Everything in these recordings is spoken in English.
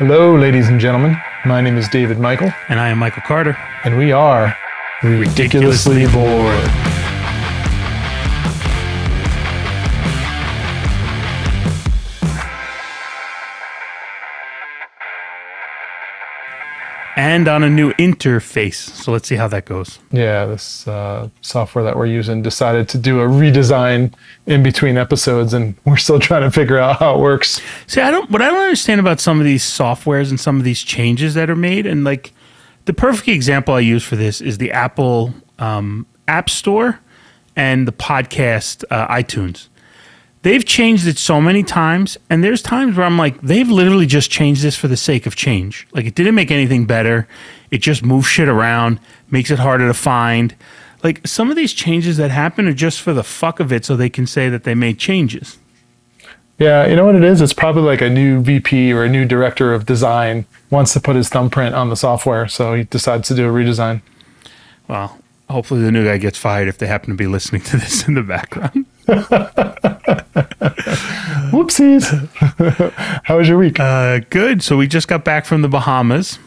Hello, ladies and gentlemen. My name is David Michael, And I am Michael Carter. and we are ridiculously bored. And on a new interface. So let's see how that goes. Yeah, this uh, software that we're using decided to do a redesign in between episodes, and we're still trying to figure out how it works. See, I don't what I don't understand about some of these softwares and some of these changes that are made, and like the perfect example I use for this is the Apple um, App Store and the podcast uh, iTunes. They've changed it so many times, and there's times where I'm like, they've literally just changed this for the sake of change. Like it didn't make anything better. It just moves shit around, makes it harder to find. Like some of these changes that happen are just for the fuck of it, so they can say that they made changes. Yeah, you know what it is? It's probably like a new VP or a new director of design wants to put his thumbprint on the software, so he decides to do a redesign. Well, hopefully the new guy gets fired if they happen to be listening to this in the background. Whoopsies. how was your week? Uh, good. So we just got back from the Bahamas.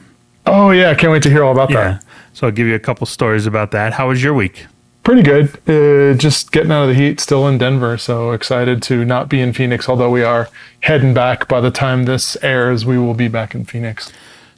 oh, yeah, I can't wait to hear all about Yeah. that. So I'll give you a couple stories about that. How was your week? Pretty good. Uh, just getting out of the heat, still in Denver, so excited to not be in Phoenix, although we are heading back. By the time this airs, we will be back in Phoenix.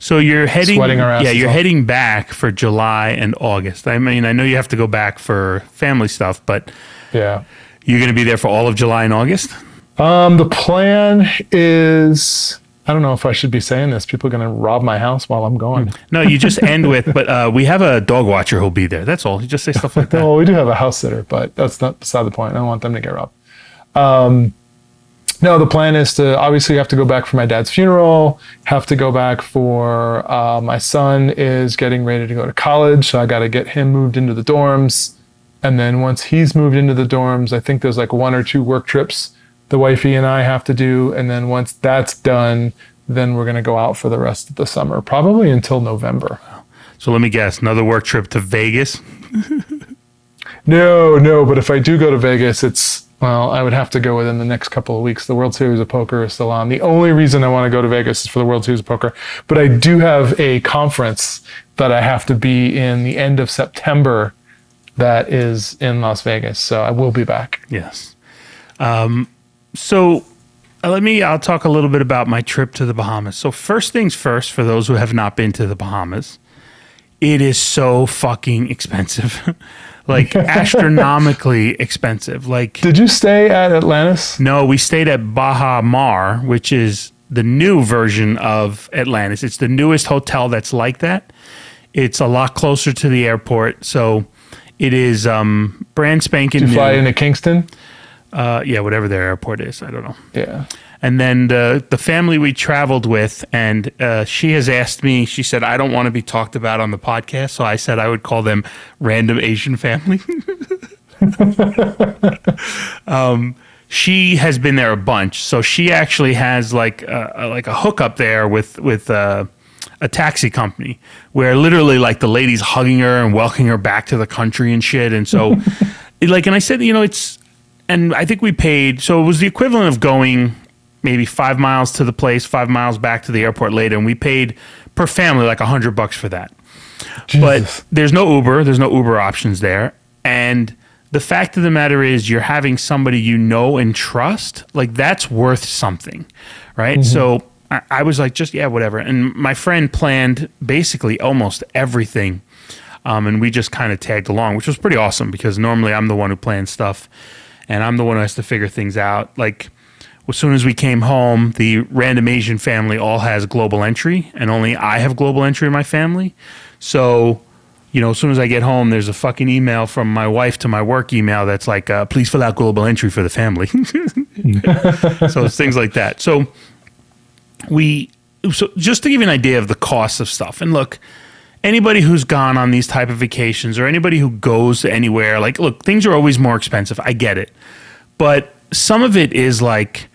So you're heading, Sweating our yeah, you're off. heading back for July and August. I mean, I know you have to go back for family stuff, but Yeah. you're going to be there for all of July and August. Um, the plan is I don't know if I should be saying this. People are going to rob my house while I'm going. No, you just end with, but uh, we have a dog watcher who'll be there. That's all. You just say stuff like that. Well, we do have a house sitter, but that's not beside the point. I don't want them to get robbed. Um, no, the plan is to obviously have to go back for my dad's funeral. Have to go back for uh, my son is getting ready to go to college, so I got to get him moved into the dorms. And then once he's moved into the dorms, I think there's like one or two work trips the wifey and I have to do. And then once that's done, then we're going to go out for the rest of the summer, probably until November. So let me guess, another work trip to Vegas. No, no, but if I do go to Vegas, it's well, I would have to go within the next couple of weeks. The World Series of Poker is still on. The only reason I want to go to Vegas is for the World Series of Poker. But I do have a conference that I have to be in the end of September that is in Las Vegas. So I will be back. Yes. Um, so uh, let me, I'll talk a little bit about my trip to the Bahamas. So, first things first, for those who have not been to the Bahamas, it is so fucking expensive. like astronomically expensive. Like, Did you stay at Atlantis? no, we stayed at Baha Mar, which is the new version of Atlantis. It's the newest hotel that's like that. It's a lot closer to the airport. So, it is um, brand spanking Did you new. fly into Kingston? Uh, yeah, whatever their airport is. I don't know. Yeah. And then the the family we traveled with, and uh, she has asked me. She said, "I don't want to be talked about on the podcast," so I said I would call them random Asian family. um, she has been there a bunch, so she actually has like a, like a hookup there with with uh, a taxi company where literally like the lady's hugging her and welcoming her back to the country and shit. And so, like, and I said, you know, it's and I think we paid. So it was the equivalent of going maybe five miles to the place, five miles back to the airport later, and we paid per family like a hundred bucks for that. Jesus. But there's no Uber. There's no Uber options there, and the fact of the matter is, you're having somebody you know and trust. Like that's worth something, right? So. I- I was like, just yeah, whatever. And my friend planned basically almost everything um, and we just kind of tagged along, which was pretty awesome because normally I'm the one who plans stuff, and I'm the one who has to figure things out. Like as soon as we came home, the random Asian family all has global entry, and only I have global entry in my family. So, you know, as soon as I get home, there's a fucking email from my wife to my work email that's like, uh, "Please fill out global entry for the family." so it's things like that. So we so just to give you an idea of the cost of stuff and look anybody who's gone on these type of vacations or anybody who goes anywhere like look things are always more expensive i get it but some of it is like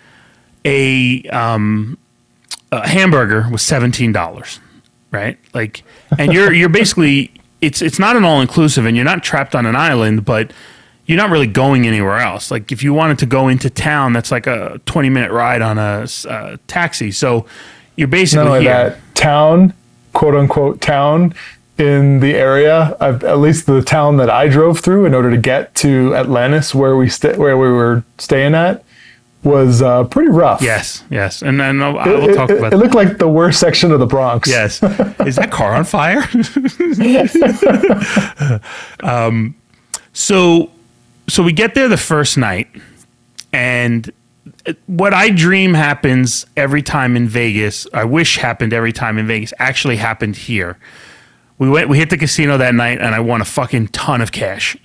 a um a hamburger was $17 right? Like and you're you're basically it's it's not an all inclusive and you're not trapped on an island but you're not really going anywhere else. Like if you wanted to go into town that's like a 20 minute ride on a uh, taxi. So you're Not basically only here. that, town, quote unquote town in the area, at least the town that I drove through in order to get to Atlantis, where we sta where we were staying at, was uh, pretty rough. Yes, yes, and then I'll- It, talk it- about it looked like the worst section of the Bronx. Yes. Is that car on fire? um, so, so we get there the first night, and what I dream happens every time in Vegas. I wish happened every time in Vegas. Actually happened here. We went. We hit the casino that night, and I won a fucking ton of cash.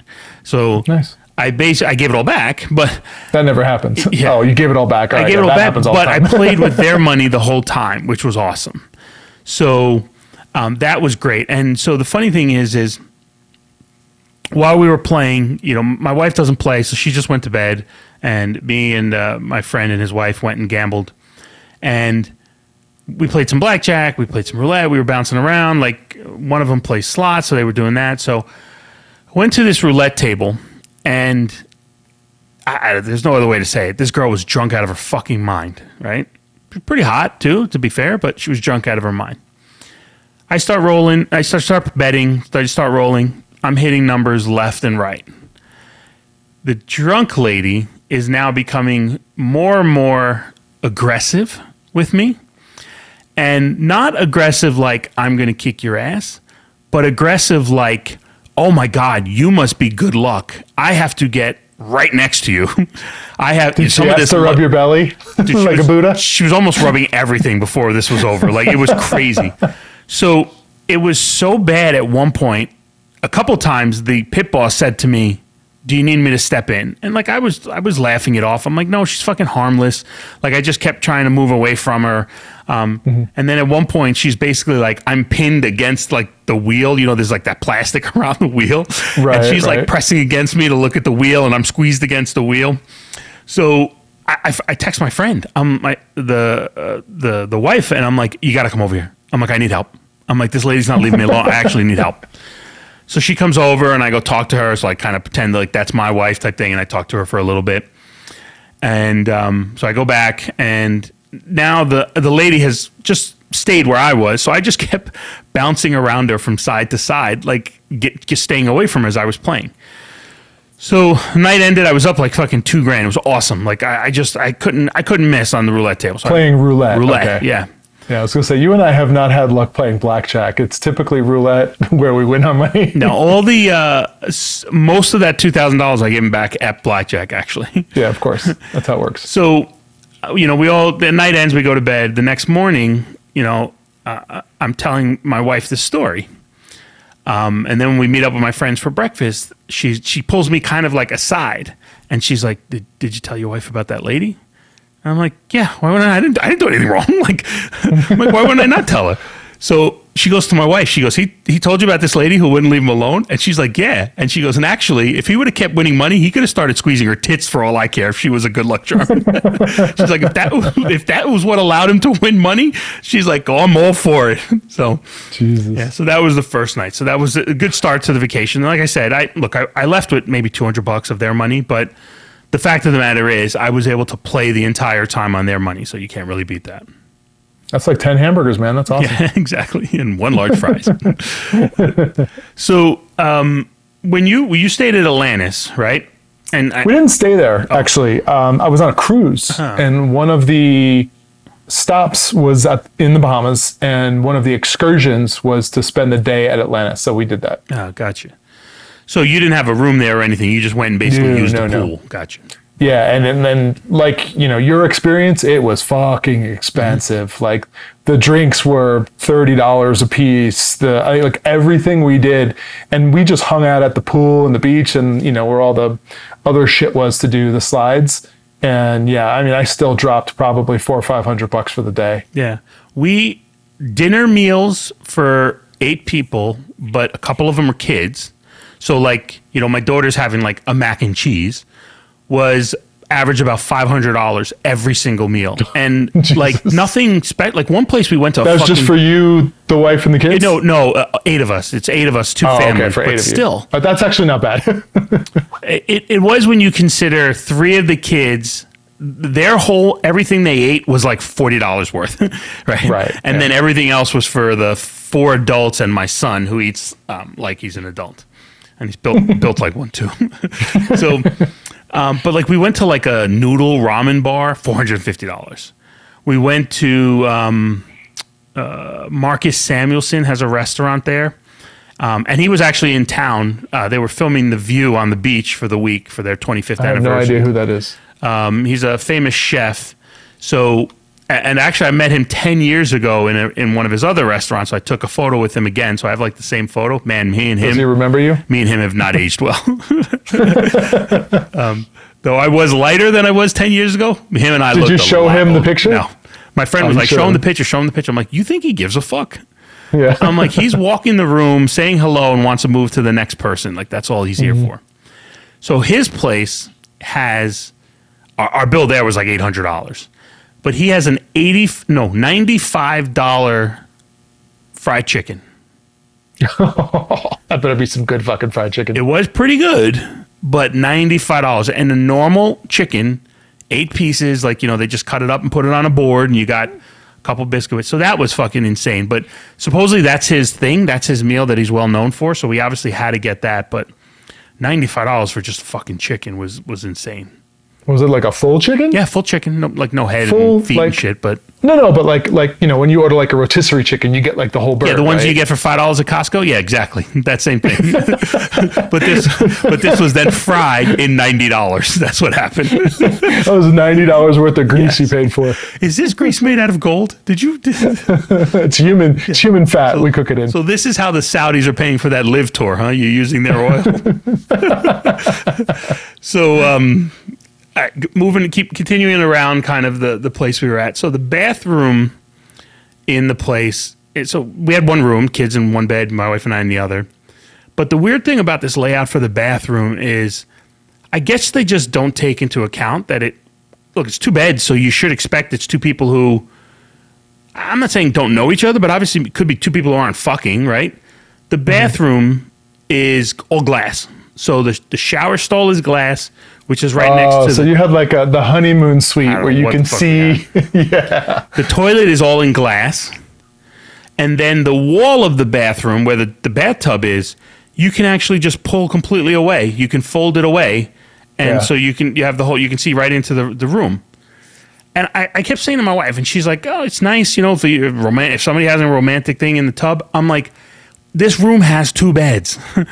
So Nice. I basically I gave it all back, but That never happens. Yeah. Oh, you gave it all back. All I right, gave yeah, it all back, all but I played with their money the whole time, which was awesome. So um, that was great. And so the funny thing is, is while we were playing, you know, my wife doesn't play, so she just went to bed, and me and uh, my friend and his wife went and gambled, and we played some blackjack, we played some roulette, we were bouncing around. Like one of them plays slots, so they were doing that. So I went to this roulette table, and I, I, there's no other way to say it. This girl was drunk out of her fucking mind, right? Pretty hot too, to be fair, but she was drunk out of her mind. I start rolling. I start start betting. I start rolling. I'm hitting numbers left and right. The drunk lady is now becoming more and more aggressive with me, and not aggressive like I'm going to kick your ass, but aggressive like, oh my god, you must be good luck. I have to get right next to you. I have Did she ask to rub your belly Dude, like was- a Buddha? She was almost rubbing everything before this was over. Like it was crazy. So it was so bad at one point. A couple times the pit boss said to me, "Do you need me to step in?" And like I was, I was laughing it off. I'm like, "No, she's fucking harmless." Like I just kept trying to move away from her. Um, Mm-hmm. And then at one point, she's basically like, "I'm pinned against like the wheel. You know, there's like that plastic around the wheel, Right, and she's like pressing against me to look at the wheel, and I'm squeezed against the wheel." So I, I, I text my friend, um, my the uh, the the wife, and I'm like, you got to come over here. I'm like, I need help. I'm like, this lady's not leaving me alone. I actually need help. So she comes over, and I go talk to her. So I kind of pretend like that's my wife type thing, and I talk to her for a little bit. And um, so I go back, and now the the lady has just stayed where I was. So I just kept bouncing around her from side to side, like get, just staying away from her as I was playing. So night ended. I was up like fucking two grand. It was awesome. Like I, I just I couldn't I couldn't miss on the roulette table. So I- Playing roulette. roulette. Okay. Yeah. Yeah, I was gonna say you and I have not had luck playing blackjack. It's typically roulette where we win our money. No, all the uh, most of that two thousand dollars I gave him back at blackjack actually. yeah, of course. That's how it works. So, uh, you know, we all the night ends. We go to bed. The next morning, you know, uh, I'm telling my wife this story. Um, and then when we meet up with my friends for breakfast, she she pulls me kind of like aside, and she's like, "Did, did you tell your wife about that lady?" And I'm like, "Yeah, why wouldn't I? I didn't I didn't do anything wrong. like, like, why wouldn't I not tell her?" So she goes to my wife. She goes, "He he told you about this lady who wouldn't leave him alone?" And she's like, "Yeah." And she goes, "And actually, if he would have kept winning money, he could have started squeezing her tits for all I care. If she was a good luck charm." she's like, "If that if that was what allowed him to win money, she's like, oh, I'm all for it." So. Jesus. Yeah, so that was the first night. So that was a good start to the vacation. And like I said, I look, I, I left with maybe 200 bucks of their money, but the fact of the matter is I was able to play the entire time on their money, so you can't really beat that. That's like ten hamburgers, man. That's awesome. Yeah, exactly. And one large fries. so, um, when you you stayed at Atlantis, right? And I, We didn't stay there actually. Um, I was on a cruise, and one of the stops was at, in the Bahamas, and one of the excursions was to spend the day at Atlantis. So we did that. oh, gotcha. So you didn't have a room there or anything. You just went and basically No, used no, the no. pool. Gotcha. Yeah, and, and then like you know your experience, it was fucking mm-hmm. expensive. Like the drinks were thirty dollars a piece. The I, like everything we did, and we just hung out at the pool and the beach, and you know where all the other shit was to do the slides. And yeah, I mean, I still dropped probably four or five hundred bucks for the day. Yeah. We dinner meals for eight people, but a couple of them are kids. So like, you know, my daughter's having like a mac and cheese was average about $500 every single meal. And like nothing spe- like one place we went to a That was fucking, just for you, the wife, and the kids. no, no, uh, eight of us. It's eight of us, two Oh, families, okay, for but eight of you. still, But that's actually not bad. it, it was when you consider three of the kids their whole everything they ate was like forty dollars worth, right? Right, And yeah. then everything else was for the four adults and my son who eats um, like he's an adult, and he's built built like one too. so, um, but like we went to like a noodle ramen bar, four hundred and fifty dollars. We went to um, uh, Marcus Samuelsson has a restaurant there. Um, and he was actually in town. Uh, they were filming The View on the beach for the week for their 25th anniversary. I have no idea who that is. Um, he's a famous chef. So, and actually, I met him 10 years ago in, a, in one of his other restaurants. So I took a photo with him again. So I have like the same photo. Man, me and him. Does he remember you? me and him have not aged well. um, though I was lighter than I was 10 years ago, him and I Did you show him the picture? No. My friend Oh, was like, show him the picture, show him the picture. I'm like, you think he gives a fuck? Yeah. I'm like, he's walking the room, saying hello, and wants to move to the next person. Like that's all he's here for. So his place has our, our bill there was like eight hundred dollars, but he has an eighty no ninety five dollar fried chicken. that better be some good fucking fried chicken. It was pretty good, but ninety five dollars. And a normal chicken, eight pieces, like you know, they just cut it up and put it on a board, and you got a couple biscuits. So that was fucking insane. But supposedly that's his thing. That's his meal that he's well known for. So we obviously had to get that. But ninety five dollars for just fucking chicken was was insane. Was it like a full chicken? Yeah, full chicken, no, like no head Full, and feet like- and shit. But No, no, but like like you know when you order like a rotisserie chicken, you get like the whole bird. yeah, the ones right? you get for five dollars at Costco. Yeah, exactly that same thing. but this but this was then fried in ninety dollars. That's what happened. That was ninety dollars worth of grease Yes. you paid for. Is this grease made out of gold? Did you? It's human. It's human fat. we cook it in. So this is how the Saudis are paying for that live tour, huh? You're using their oil. so um, right, moving, keep continuing around, kind of the the place we were at. So the bathroom in the place. It, so we had one room, kids in one bed, my wife and I in the other. But the weird thing about this layout for the bathroom is, I guess they just don't take into account that it. Look, it's two beds, so you should expect it's two people who I'm not saying don't know each other, but obviously it could be two people who aren't fucking, right? The mm-hmm. bathroom is all glass. So the, the shower stall is glass, which is right next Oh, to so the, you have like a, the honeymoon suite where you can see. the toilet is all in glass. And then the wall of the bathroom where the, the bathtub is, you can actually just pull completely away. You can fold it away. And Yeah. so you can you have the whole you can see right into the, the room. And I, I kept saying to my wife, and she's like, "Oh, it's nice, you know, if you if somebody has a romantic thing in the tub." I'm like, "This room has two beds."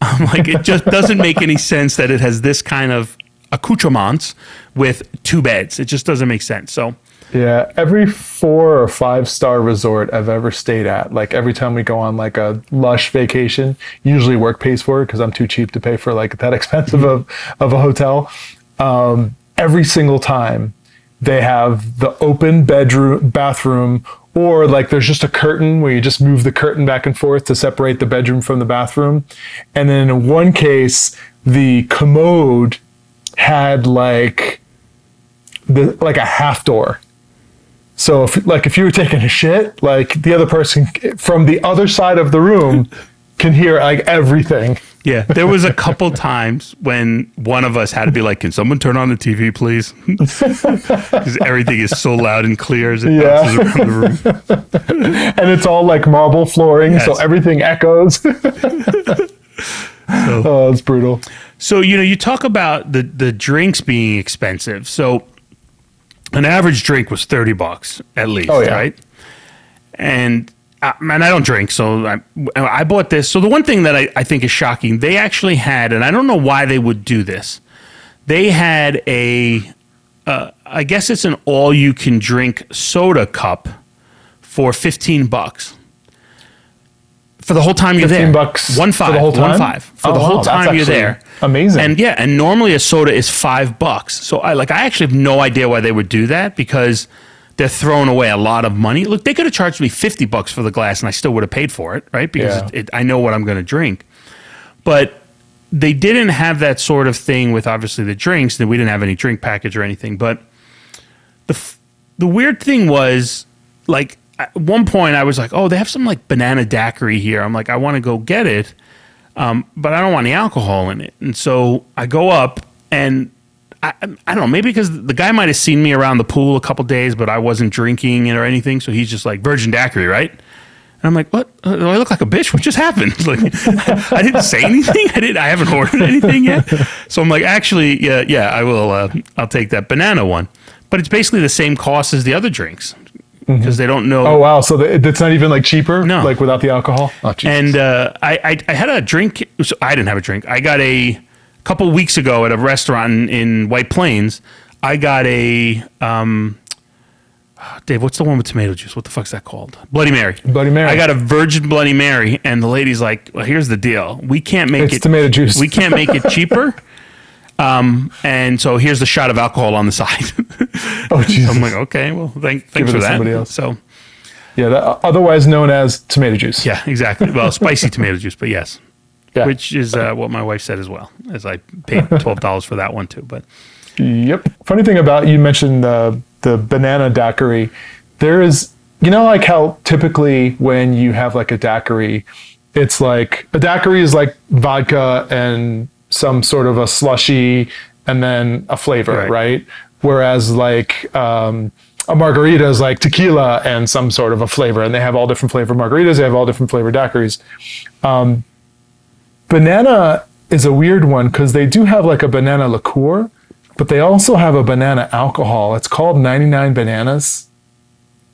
I'm like, it just doesn't make any sense that it has this kind of accoutrements with two beds. It just doesn't make sense. So, Yeah, every four or five star resort I've ever stayed at, like every time we go on like a lush vacation, usually work pays for it because I'm too cheap to pay for like that expensive of, of a hotel. Um, every single time they have the open bedroom, bathroom, or like there's just a curtain where you just move the curtain back and forth to separate the bedroom from the bathroom. And then in one case, the commode had like the like a half door. So if like if you were taking a shit, like the other person from the other side of the room can hear like everything. Yeah, there was a couple times when one of us had to be like, "Can someone turn on the TV, please?" Because everything is so loud and clear as it Yeah. bounces around the room. And it's all like marble flooring, so everything echoes. oh, it's brutal. So you know, you talk about the the drinks being expensive. So an average drink was thirty bucks at least, Oh, yeah. right? And uh, man, I don't drink, so I, I bought this. So the one thing that I, I think is shocking, they actually had, and I don't know why they would do this. They had a, uh, I guess it's an all-you-can-drink soda cup for fifteen bucks. For the whole time you're 15 there, bucks one five for the whole time. one five for Oh, the whole that's time you're there. amazing. And yeah, and normally a soda is five bucks. So I like I actually have no idea why they would do that because they're throwing away a lot of money. Look, they could have charged me fifty bucks for the glass, and I still would have paid for it, right? Because Yeah. it, it, I know what I'm going to drink. But they didn't have that sort of thing with obviously the drinks. That we didn't have any drink package or anything. But the f- the weird thing was like at one point I was like, oh, they have some like banana daiquiri here. I'm like, I want to go get it, um, but I don't want any alcohol in it. And so I go up and I, I don't know, maybe because the guy might have seen me around the pool a couple days, but I wasn't drinking it or anything. So he's just like, Virgin Daiquiri, right? And I'm like, what? Uh, do I look like a bitch? What just happened? Like, I didn't say anything. I didn't. I haven't ordered anything yet. So I'm like, actually, yeah, yeah, I will. Uh, I'll take that banana one. But it's basically the same cost as the other drinks because they don't know. Oh wow! So the, it's not even like cheaper. No. like without the alcohol. Oh, Jesus. And uh, I, I I had a drink. So I didn't have a drink. I got a couple weeks ago at a restaurant in, in White Plains. I got a um, Dave. What's the one with tomato juice? What the fuck's that called? Bloody Mary. Bloody Mary. I got a Virgin Bloody Mary, and the lady's like, "Well, here's the deal. We can't make It's it tomato juice. We can't make it cheaper." Um, and so here's the shot of alcohol on the side. oh Jesus! I'm like, okay, well, thank, thanks for that. somebody else. So, yeah, that, otherwise known as tomato juice. yeah, exactly. Well, spicy tomato juice, but yes. Yeah. which is uh, what my wife said as well. As I paid twelve dollars for that one too. But Yep. Funny thing about you mentioned the the banana daiquiri. There is, you know, like how typically when you have like a daiquiri, it's like a daiquiri is like vodka and some sort of a slushy and then a flavor, Right. right? Whereas like um, a margarita is like tequila and some sort of a flavor, and they have all different flavor margaritas. They have all different flavor daiquiris. Um, banana is a weird one because they do have like a banana liqueur, but they also have a banana alcohol. It's called 99 Bananas.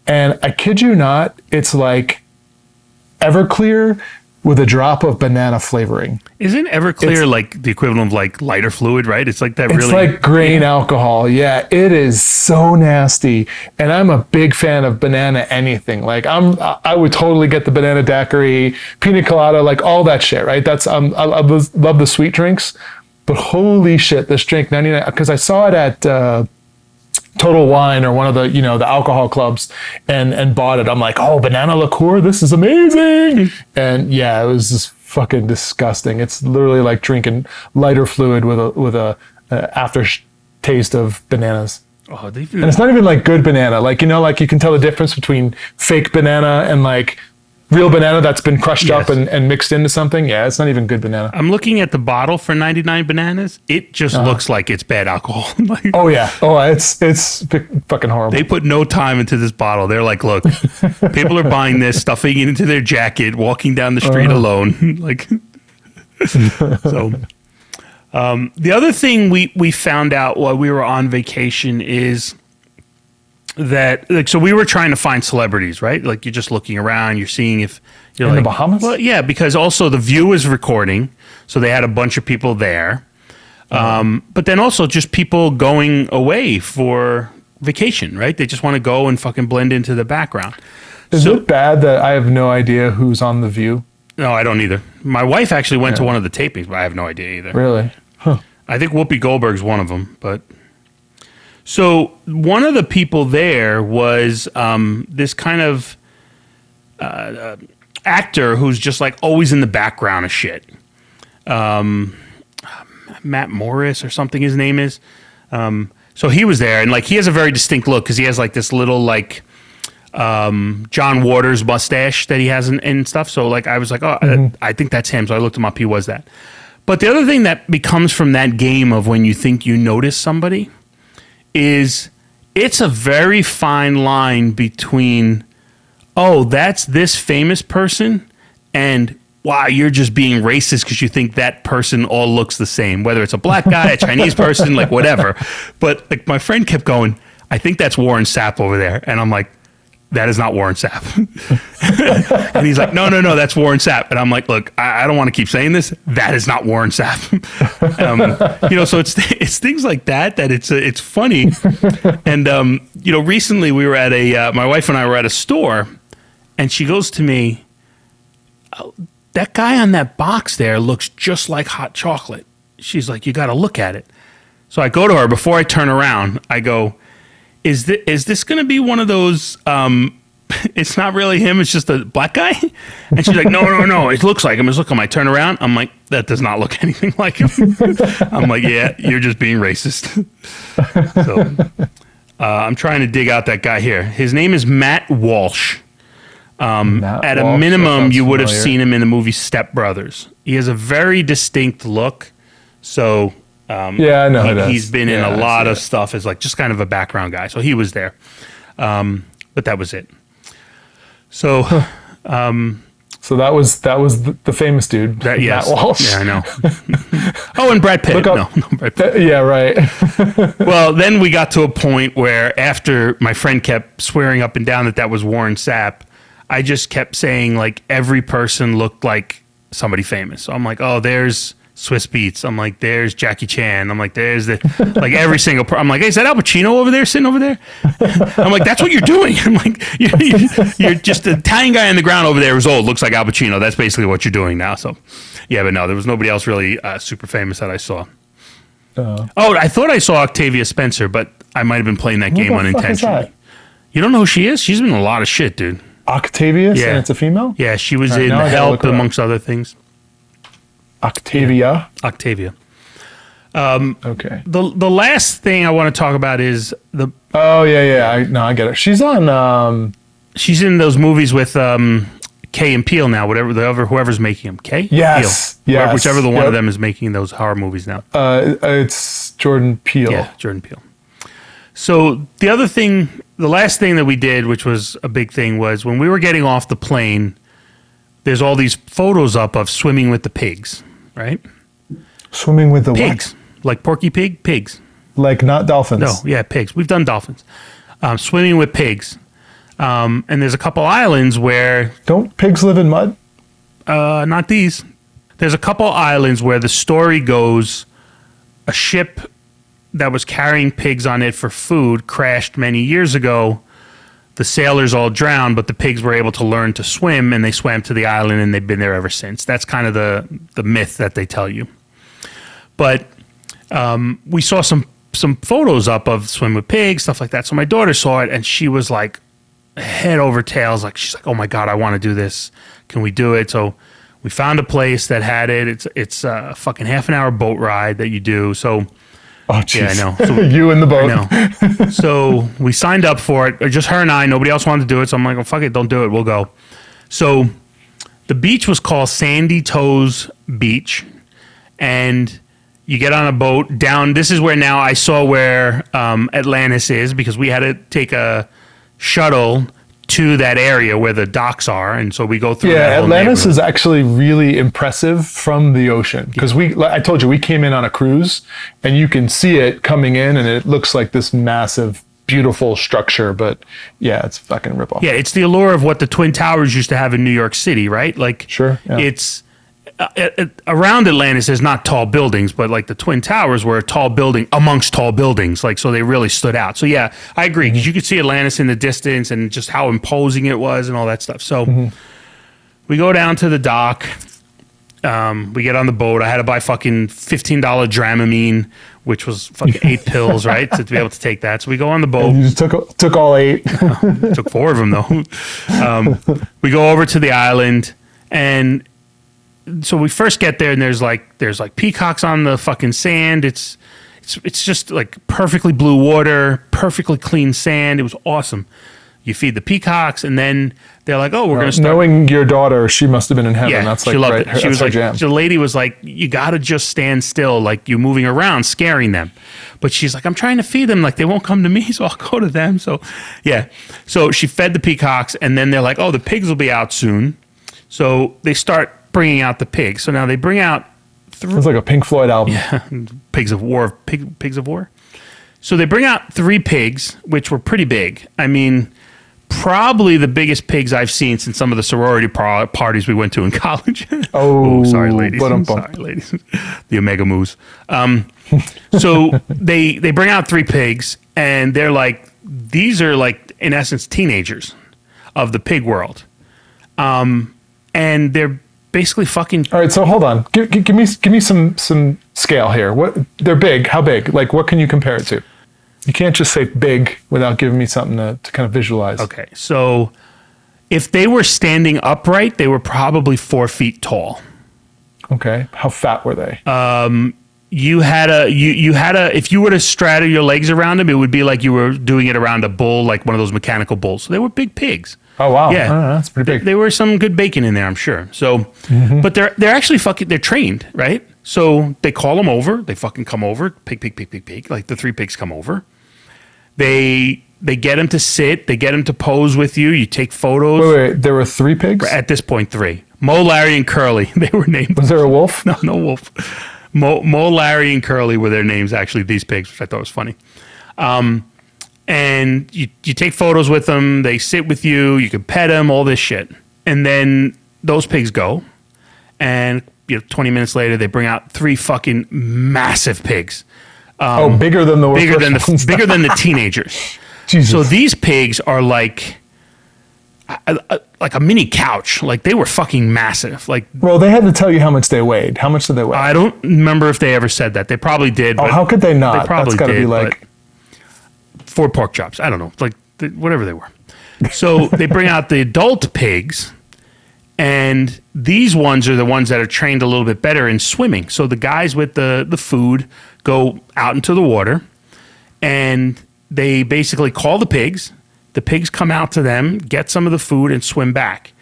And I kid you not, it's like Everclear with a drop of banana flavoring. isn't Everclear It's- like the equivalent of like lighter fluid? Right? It's like that. It's really. like grain alcohol. Yeah, it is so nasty. And I'm a big fan of banana anything. Like I'm I would totally get the banana daiquiri, pina colada, like all that shit, right? That's um I, I love love the sweet drinks. But holy shit, this drink 99 because I saw it at uh Total Wine or one of the you know the alcohol clubs and and bought it. I'm like, oh, banana liqueur, this is amazing. And yeah, it was just fucking disgusting. It's literally like drinking lighter fluid with a with a, a after taste of bananas. oh, they And it's not even like good banana. Like you know, like you can tell the difference between fake banana and like real banana that's been crushed up and, and mixed into something. Yeah, it's not even good banana. I'm looking at the bottle for 99 bananas. It just looks like it's bad alcohol. Like, Oh yeah. Oh, it's it's fucking horrible. They put no time into this bottle. They're like, look, people are buying this, stuffing it into their jacket, walking down the street Uh-huh. alone. like, so. Um, the other thing we we found out while we were on vacation is that like so we were trying to find celebrities, right? Like you're just looking around, you're seeing if you're In the like Bahamas? Well, yeah, because also the View is recording, so they had a bunch of people there. Um, but then also just people going away for vacation, right? They just want to go and fucking blend into the background. Is so- it bad that I have no idea who's on the View? No, I don't either. My wife actually went to one of the tapings, but I have no idea either. Really? Huh. I think Whoopi Goldberg's one of them, but so one of the people there was um, this kind of uh, uh, actor who's just like always in the background of shit. Um, Matt Morris or something his name is. Um, so he was there, and like he has a very distinct look because he has like this little like um, John Waters mustache that he has and, and stuff. So like I was like, oh, I, I think that's him. So I looked him up. He was that. But the other thing that becomes from that game of when you think you notice somebody is it's a very fine line between oh that's this famous person and wow you're just being racist because you think that person all looks the same whether it's a black guy a chinese person like whatever. But like my friend kept going i think that's warren sapp over there. And i'm like that is not Warren Sapp. and he's like, no, no, no, that's Warren Sapp. And I'm like, look, I, I don't want to keep saying this. That is not Warren Sapp. um, you know, so it's it's things like that that it's uh, it's funny. and um, you know, recently we were at a uh, my wife and I were at a store, and she goes to me, "Oh, that guy on that box there looks just like hot chocolate. She's like, you got to look at it. So I go to her before I turn around. I go, is this, is this going to be one of those? Um, it's not really him. It's just a black guy. And she's like, no, no, no. It looks like him. It's look him. I turn around. I'm like, that does not look anything like him. I'm like, yeah, you're just being racist. so uh, I'm trying to dig out that guy here. His name is Matt Walsh. Matt At a Walsh, that minimum, you would have seen him in the movie Step Brothers. He has a very distinct look. So yeah, I know. He, has been in a lot of stuff as like just kind of a background guy. So he was there. Um, but that was it. So So that was that was the, the famous dude, that yes. Matt Walsh. Yeah, I know. oh, and Brad Pitt. Look No, up- no, Brad Pitt. Uh, yeah, right. Well, then we got to a point where after my friend kept swearing up and down that that was Warren Sapp, I just kept saying like every person looked like somebody famous. So I'm like, oh, there's Swizz Beatz. I'm like, there's Jackie Chan. I'm like, there's the like every single. Per- I'm like, hey, is that Al Pacino over there sitting over there? I'm like, that's what you're doing. I'm like, you're, you're, just the Italian guy on the ground over there who's old, looks like Al Pacino. That's basically what you're doing now. So, yeah, but no, there was nobody else really uh, super famous that I saw. Uh, Oh, I thought I saw Octavia Spencer, but I might have been playing that game is unintentionally. that? You don't know who she is? She's been in a lot of shit, dude. Octavia, Yeah. and it's a female. Yeah, she was right, in Help, look her up. amongst other things. Octavia. Octavia. Okay. The the last thing I want to talk about is the Oh yeah, yeah. I no, I get it. She's on. Um, she's in those movies with um Kay and Peele now, whatever the other whoever's making them. Kay? Yes, Peele. Whoever- yes, Whichever the one yep. of them is making those horror movies now. uh, it's Jordan Peele. Yeah, Jordan Peele. So the other thing, the last thing that we did, which was a big thing, was when we were getting off the plane. There's all these photos up of swimming with the pigs, right? Swimming with the Pigs, like Porky Pig, pigs. Like not dolphins. No, yeah, pigs. We've done dolphins. Um, swimming with pigs. Um, and there's a couple islands where Don't pigs live in mud? Uh, not these. There's a couple islands where the story goes a ship that was carrying pigs on it for food crashed many years ago. The sailors all drowned, but the pigs were able to learn to swim and they swam to the island and they've been there ever since. That's kind of the, the myth that they tell you. But um, we saw some some photos up of swim with pigs, stuff like that. So my daughter saw it and she was like head over tails. Like she's like, "Oh my god, I want to do this. Can we do it?" So we found a place that had it. It's it's a fucking half an hour boat ride that you do. So Oh, jeez. Yeah, I know. So- you in the boat. no. so we signed up for it. Just her and I. Nobody else wanted to do it. So I'm like, "Oh fuck it, don't do it. We'll go." So the beach was called Sandy Toes Beach, and you get on a boat down. This is where now I saw where um, Atlantis is because we had to take a shuttle to that area where the docks are, and so we go through. Yeah, Atlantis is actually really impressive from the ocean because we, like I told you, we came in on a cruise and you can see it coming in and it looks like this massive, beautiful structure. But yeah, it's fucking rip off. Yeah, it's the allure of what the Twin Towers used to have in New York City, right? Like, Sure, yeah. it's uh, around Atlantis. There's not tall buildings, but like the Twin Towers were a tall building amongst tall buildings, like so they really stood out. So yeah, I agree because you could see Atlantis in the distance and just how imposing it was and all that stuff. So we go down to the dock. Um, we get on the boat. I had to buy fucking fifteen dollar Dramamine, which was fucking eight pills, right, to, to be able to take that. So we go on the boat You just took took all eight. took four of them though. Um, we go over to the island, and so we first get there, and there's like there's like peacocks on the fucking sand. It's it's it's just like perfectly blue water, perfectly clean sand. It was awesome. You feed the peacocks, and then they're like, "Oh, we're gonna start." Knowing your daughter, she must have been in heaven. Yeah, that's like she loved right, it. her, She was like, jam. the lady was like, you got to just stand still, like you're moving around, scaring them. But she's like, I'm trying to feed them, like they won't come to me, so I'll go to them. So, yeah. So she fed the peacocks, and then they're like, oh, the pigs will be out soon. So they start bringing out the pigs. So now they bring out It's like a Pink Floyd album. Yeah, pigs of war, pig, pigs of war. So they bring out three pigs, which were pretty big. I mean, probably the biggest pigs I've seen since some of the sorority par- parties we went to in college. Oh, sorry, ladies. ba-dum-bum. Sorry, ladies. the Omega Moose. Um, so they they bring out three pigs, and they're like, these are like in essence teenagers of the pig world, um, and they're basically fucking All right, so hold on. Give, give, give me give me some some scale here. What they're big? How big? Like what can you compare it to? You can't just say big without giving me something to, to kind of visualize. Okay, so if they were standing upright, they were probably four feet tall. Okay. How fat were they? Um, You had a you you had a if you were to straddle your legs around them, it would be like you were doing it around a bull, like one of those mechanical bulls. So they were big pigs. Oh wow. yeah. Oh, that's pretty big. There were some good bacon in there, I'm sure. So, but they're they're actually fucking they're trained, right? So they call them over. They fucking come over. Pig, pig, pig, pig, pig. Like the three pigs come over. They they get them to sit. They get them to pose with you. You take photos. Wait, wait, there were three pigs. At this point. point, three. Moe, Larry, and Curly. They were named. Was there a wolf? No, no wolf. Moe, Moe, Larry, and Curly were their names. Actually, these pigs, which I thought was funny. Um, and you you take photos with them. They sit with you. You can pet them. All this shit. And then those pigs go, and you know, 20 minutes later, they bring out three fucking massive pigs. oh, um, bigger than the bigger than the ones. bigger than the teenagers. Jesus. So these pigs are like a- a- like a mini couch. Like they were fucking massive. Like well, they had to tell you how much they weighed. How much did they weigh? I don't remember if they ever said that. They probably did. oh, but how could they not? They probably That's got to be like. Four pork chops. I don't know, like th- whatever they were. So they bring out the adult pigs, and these ones are the ones that are trained a little bit better in swimming. So the guys with the the food go out into the water, and they basically call the pigs. The pigs come out to them, get some of the food, and swim back.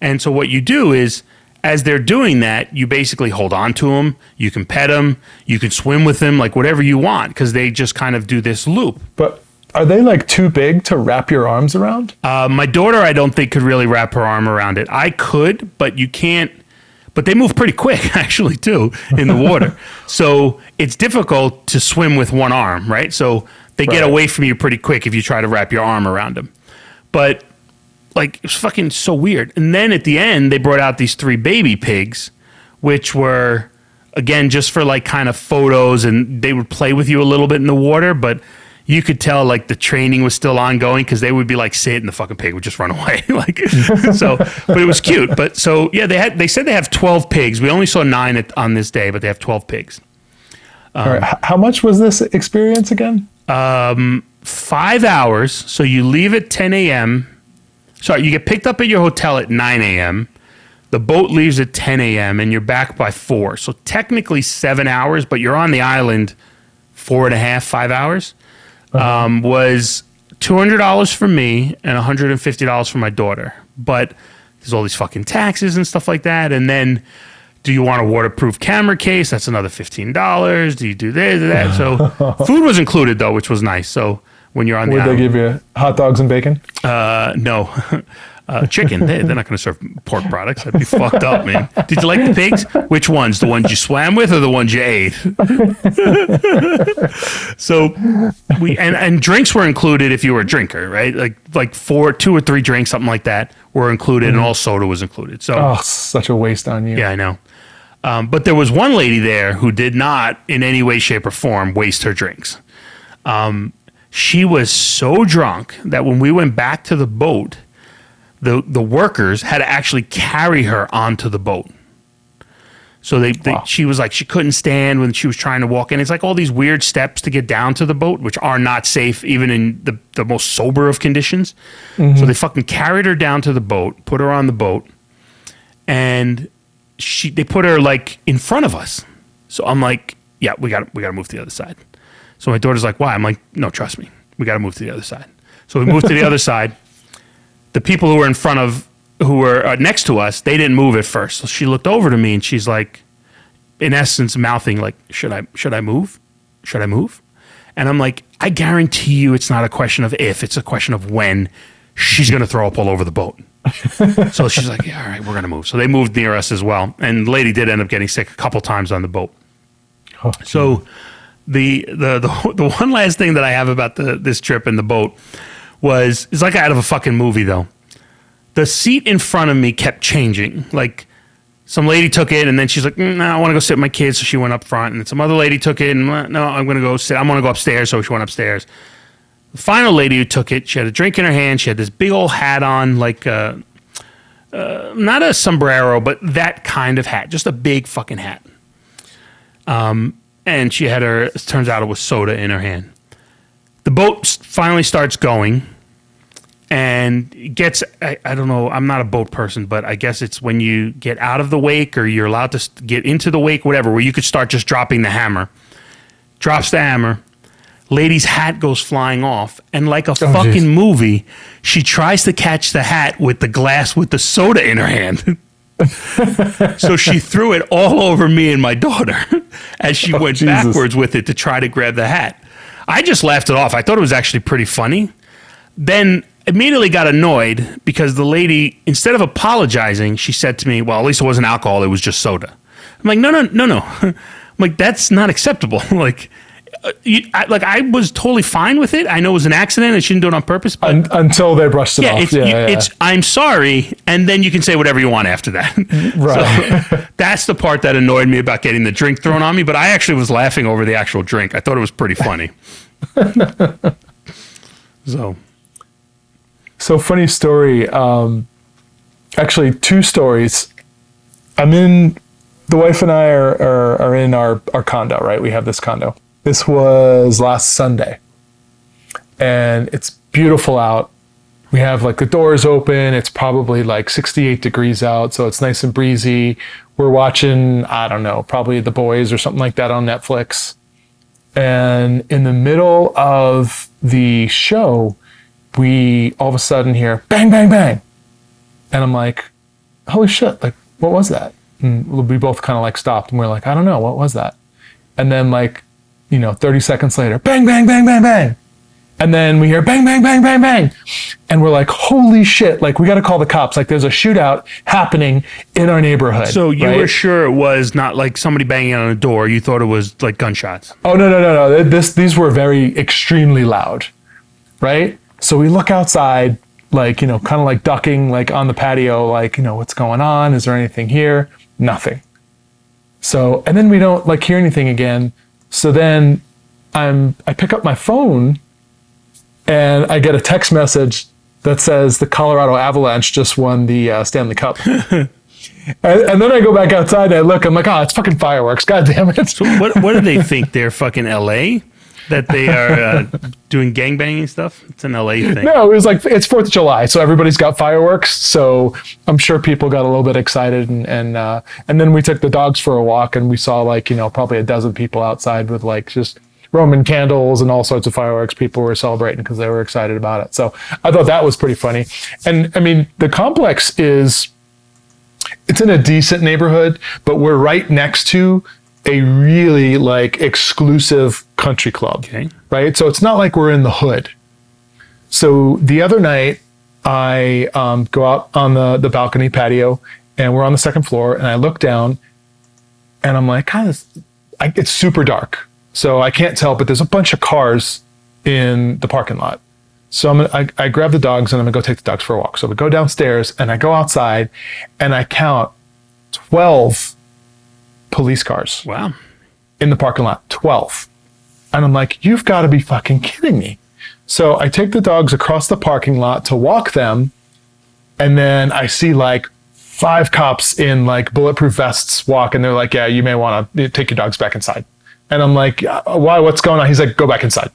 And so what you do is, as they're doing that, you basically hold on to them. You can pet them. You can swim with them, like whatever you want, because they just kind of do this loop. But are they like too big to wrap your arms around? Uh, my daughter, I don't think could really wrap her arm around it. I could, but you can't. But they move pretty quick, actually, too, in the water. so it's difficult to swim with one arm, right? So they get away from you pretty quick if you try to wrap your arm around them. But like it was fucking so weird. And then at the end, they brought out these three baby pigs, which were again just for like kind of photos, and they would play with you a little bit in the water, but you could tell like the training was still ongoing because they would be like sit and the fucking pig would just run away like so but it was cute but so yeah they had they said they have 12 pigs we only saw nine at, on this day but they have 12 pigs All right. h- How much was this experience again? Um, five hours. So you leave at 10 a.m. Sorry, you get picked up at your hotel at 9 a.m. The boat leaves at 10 a.m. and you're back by four. So technically seven hours, but you're on the island four and a half, five hours. Um, was $200 for me and $150 for my daughter. But there's all these fucking taxes and stuff like that. And then do you want a waterproof camera case? That's another $15. Do you do this, do that? So food was included though, which was nice. So when you're on Would the they island, give you hot dogs and bacon? uh, no. Uh, chicken. They, they're not going to serve pork products. That'd be fucked up, man. Did you like the pigs? Which ones? The ones you swam with or the ones you ate? so we and, and drinks were included if you were a drinker, right? Like like four, two or three drinks, something like that, were included, and all soda was included. So Oh, such a waste on you. yeah, I know. Um, but there was one lady there who did not, in any way, shape, or form, waste her drinks. Um, she was so drunk that when we went back to the boat, the the workers had to actually carry her onto the boat. So they, they Wow. she was like she couldn't stand when she was trying to walk in. It's like all these weird steps to get down to the boat, which are not safe even in the, the most sober of conditions. So mm-hmm. they fucking carried her down to the boat, put her on the boat, and she they put her like in front of us. So I'm like, yeah, we got we got to move to the other side. So my daughter's like, why? I'm like, no, trust me, we got to move to the other side. So we moved to the other side. The people who were in front of who were uh, next to us, they didn't move at first. So she looked over to me and she's like, in essence, mouthing like, should I should I move? Should I move? And I'm like, I guarantee you, it's not a question of if, it's a question of when. She's gonna throw up all over the boat. So she's like, yeah, all right, we're going to move. So they moved near us as well. And the lady did end up getting sick a couple times on the boat. Oh, So the, the, the, the one last thing that I have about the, this trip in the boat was, it's like out of a fucking movie though. The seat in front of me kept changing. Like some lady took it and then she's like, mm, no, I want to go sit with my kids. So she went up front and some other lady took it and "Uh, no, I'm going to go sit. I'm to go upstairs. So she went upstairs. The final lady who took it, she had a drink in her hand. She had this big old hat on, like uh, uh, not a sombrero, but that kind of hat, just a big fucking hat. Um, and she had her. It turns out it was soda in her hand. The boat finally starts going, and gets. I, I don't know. I'm not a boat person, but I guess it's when you get out of the wake or you're allowed to get into the wake, whatever, where you could start just dropping the hammer. Drops the hammer lady's hat goes flying off and like a oh, fucking jeez. movie she tries to catch the hat with the glass with the soda in her hand so she threw it all over me and my daughter as she oh, went Oh, Jesus. backwards with it to try to grab the hat. I just laughed it off. I thought it was actually pretty funny. Then immediately got annoyed because the lady, instead of apologizing, she said to me, Well, at least it wasn't alcohol, it was just soda. I'm like, No, no, no, no. I'm like, that's not acceptable. like, I, like I was totally fine with it. I know it was an accident. I shouldn't do it on purpose. But Un- until they brushed it yeah, off. it's, yeah, you- yeah. it's I'm sorry, and then you can say whatever you want after that. Right. So that's the part that annoyed me about getting the drink thrown on me. But I actually was laughing over the actual drink. I thought it was pretty funny. so So funny story. Um, actually, two stories. I'm in. The wife and I are, are are in our our condo. Right, we have this condo. This was last Sunday, and it's beautiful out. We have like the doors open. It's probably like 68 degrees out, so it's nice and breezy. We're watching, I don't know, probably The Boys or something like that on Netflix. And in the middle of the show, we all of a sudden hear bang, bang, bang. And I'm like, holy shit, like, what was that? And we both kind of like stopped and we're like, I don't know, what was that? And then, like, you know, 30 seconds later, bang, bang, bang, bang, bang. And then we hear bang, bang, bang, bang, bang. And we're like, holy shit, like, we got to call the cops. Like, there's a shootout happening in our neighborhood. so you right? were sure it was not like somebody banging on a door. You thought it was like gunshots. Oh no no no no! This these were very extremely loud, right? So we look outside, like you know, kind of like ducking, like on the patio, like you know, what's going on? Is there anything here? Nothing. So and then we don't like hear anything again. So then I'm I pick up my phone, and I get a text message that says the Colorado Avalanche just won the uh, Stanley Cup. And, and then I go back outside and I look. I'm like, oh, it's fucking fireworks! God damn it! What what do they think? They're fucking L.A. That they are uh, doing gangbanging stuff. It's an L.A. thing. No, it was like it's Fourth of July, so everybody's got fireworks. So I'm sure people got a little bit excited, and and uh, and then we took the dogs for a walk, and we saw like you know probably a dozen people outside with like just Roman candles and all sorts of fireworks. People were celebrating because they were excited about it. So I thought that was pretty funny. And I mean, the complex is it's in a decent neighborhood, but we're right next to a really like exclusive country club Okay. right? So it's not like we're in the hood. So the other night, I um, go out on the, the balcony patio and we're on the second floor and I look down and I'm like, kind of, I, it's super dark. So I can't tell, but there's a bunch of cars in the parking lot. So I'm gonna, I, I grab the dogs and I'm gonna go take the dogs for a walk. So we go downstairs and I go outside and I count 12 police cars Wow. in the parking lot, 12. And I'm like, you've got to be fucking kidding me. So I take the dogs across the parking lot to walk them. And then I see like five cops in like bulletproof vests walk. And they're like, yeah, you may want to take your dogs back inside. And I'm like, "Uh, why? What's going on? He's like, go back inside.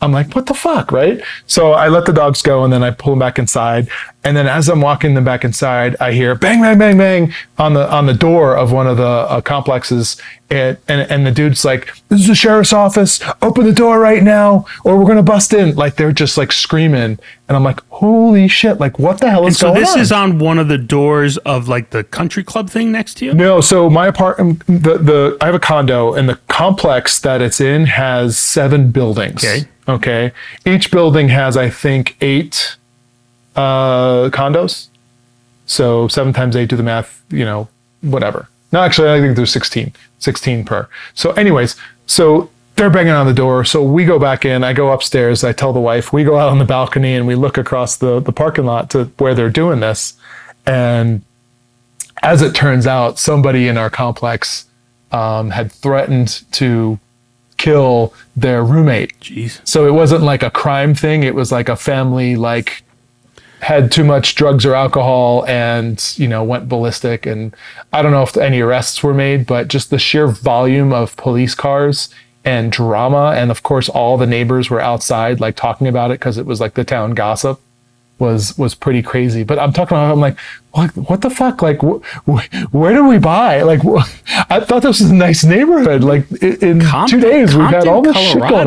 I'm like, what the fuck, right? So I let the dogs go and then I pull them back inside. And then as I'm walking them back inside, I hear bang, bang, bang, bang on the on the door of one of the uh, complexes. And, and and the dude's like, this is the sheriff's office. Open the door right now, or we're gonna bust in. Like they're just like screaming. And I'm like, holy shit! Like what the hell is So going on?" So this is on one of the doors of like the country club thing next to you. No, so my apartment, the, the I have a condo, and the complex that it's in has seven buildings. Okay. Okay. Each building has, I think, eight uh, condos. So seven times eight, do the math. You know, whatever. No, actually, I think there's 16, 16 per. So, anyways, so they're banging on the door. So we go back in. I go upstairs. I tell the wife. We go out on the balcony and we look across the the parking lot to where they're doing this, and as it turns out, somebody in our complex um, had threatened to kill their roommate. Jeez. So it wasn't like a crime thing. It was like a family like had too much drugs or alcohol and you know went ballistic. And I don't know if any arrests were made, but just the sheer volume of police cars and drama, and of course all the neighbors were outside like talking about it because it was like the town gossip was was pretty crazy. But I'm talking about I'm like, what what the fuck? Like, wh- wh- where did we buy? Like, wh- I thought this was a nice neighborhood. Like i- in two days we've had all this shit going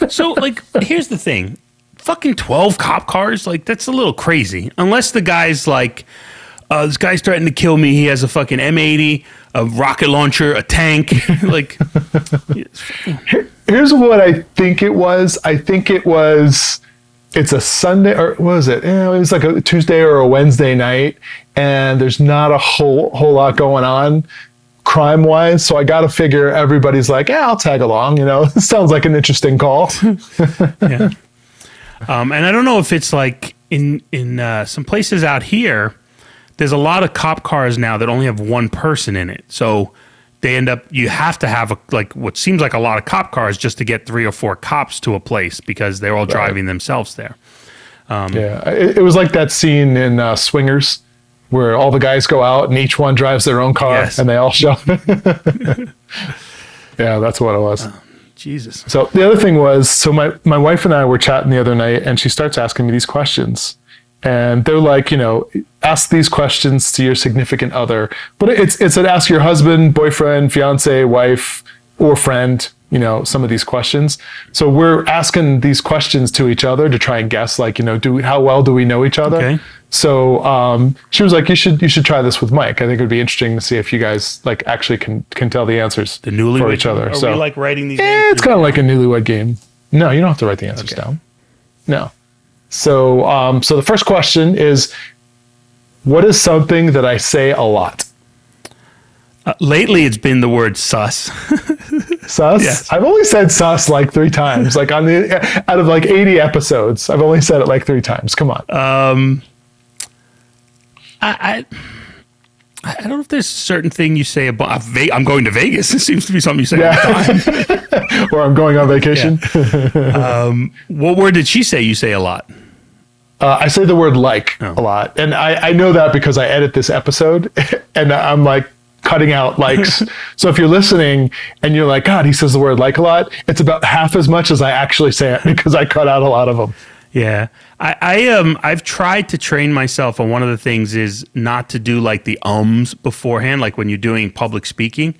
on. so like, here's the thing: fucking twelve cop cars. Like that's a little crazy. Unless the guy's like uh, this guy's threatening to kill me. He has a fucking M80, a rocket launcher, a tank. like, Here's what I think it was. I think it was. It's a Sunday or what was it? Eh, it was like a Tuesday or a Wednesday night, and there's not a whole whole lot going on crime wise. So I got to figure everybody's like, yeah, I'll tag along. You know, it sounds like an interesting call. yeah. Um, and I don't know if it's like in in uh, some places out here. There's a lot of cop cars now that only have one person in it, so they end up you have to have a, like what seems like a lot of cop cars just to get three or four cops to a place because they're all driving themselves there. yeah, it, it was like that scene in uh, Swingers where all the guys go out and each one drives their own car Yes. and they all show. yeah, that's what it was. Jesus. So the other thing was, so my, my wife and I were chatting the other night, and she starts asking me these questions, and they're like, you know, ask these questions to your significant other, but it's it's an ask your husband, boyfriend, fiance, wife, or friend. You know, some of these questions. So we're asking these questions to each other to try and guess, like, you know, do how well do we know each other? Okay. So um, she was like, you should you should try this with Mike. I think it would be interesting to see if you guys like actually can can tell the answers The newlywed for each other. Are so we like writing these? Eh, answers? it's kind of like a newlywed game. No, you don't have to write the answers Okay. down. No. So, um, so the first question is, what is something that I say a lot? Uh, lately, it's been the word sus. Sus. Yes. I've only said sus like three times. Like on the out of like eighty episodes, I've only said it like three times. Come on. Uh, I, I I don't know if there's a certain thing you say about Ve- I'm going to Vegas. It seems to be something you say all the time. or I'm going on vacation. What word did she say you say a lot? Uh, I say the word like Oh. a lot, and I, I know that because I edit this episode, and I'm like cutting out likes. so if you're listening and you're like, God, he says the word like a lot, it's about half as much as I actually say it because I cut out a lot of them. Yeah. I, I um I've tried to train myself and one of the things is not to do like the ums beforehand, like when you're doing public speaking.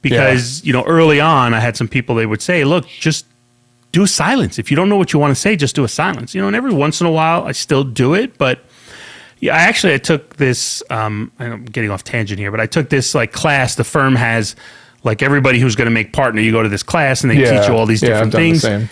Because, you know, early on I had some people they would say, look, just do a silence. If you don't know what you want to say, just do a silence. You know, and every once in a while I still do it, but yeah, I actually I took this um I'm getting off tangent here, but I took this like class the firm has like everybody who's going to make partner, you go to this class and they teach you all these yeah, different the things same.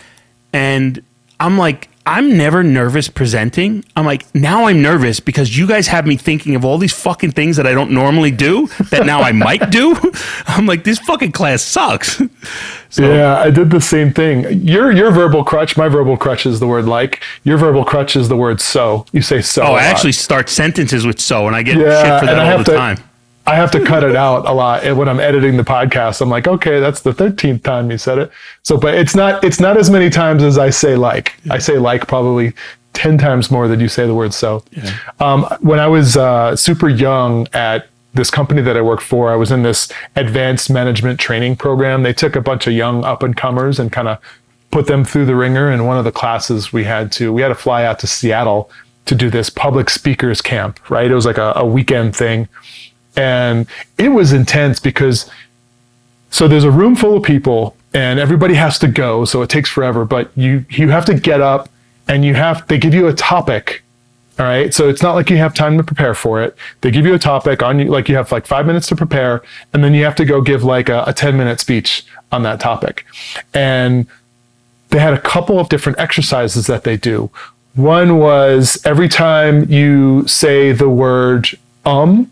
and I'm like, I'm never nervous presenting. I'm like, now I'm nervous because you guys have me thinking of all these fucking things that I don't normally do that now I might do. I'm like, this fucking class sucks. So, Yeah, I did the same thing. Your your verbal crutch, my verbal crutch is the word like. Your verbal crutch is the word so. You say so. Oh, I lot. actually start sentences with so, and I get Yeah, shit for that all the to- time. I have to cut it out a lot and when I'm editing the podcast. I'm like, okay, that's the 13th time you said it. So, but it's not it's not as many times as I say like. I say like probably 10 times more than you say the word so. Um, when I was uh, super young at this company that I worked for, I was in this advanced management training program. They took a bunch of young up and comers and kind of put them through the ringer. And one of the classes we had to we had to fly out to Seattle to do this public speakers camp. Right, it was like a, a weekend thing and it was intense because so there's a room full of people and everybody has to go so it takes forever but you you have to get up and you have they give you a topic all right? So it's not like you have time to prepare for it. They give you a topic on you like you have like five minutes to prepare and then you have to go give like a, a 10 minute speech on that topic. And they had a couple of different exercises that they do. One was every time you say the word um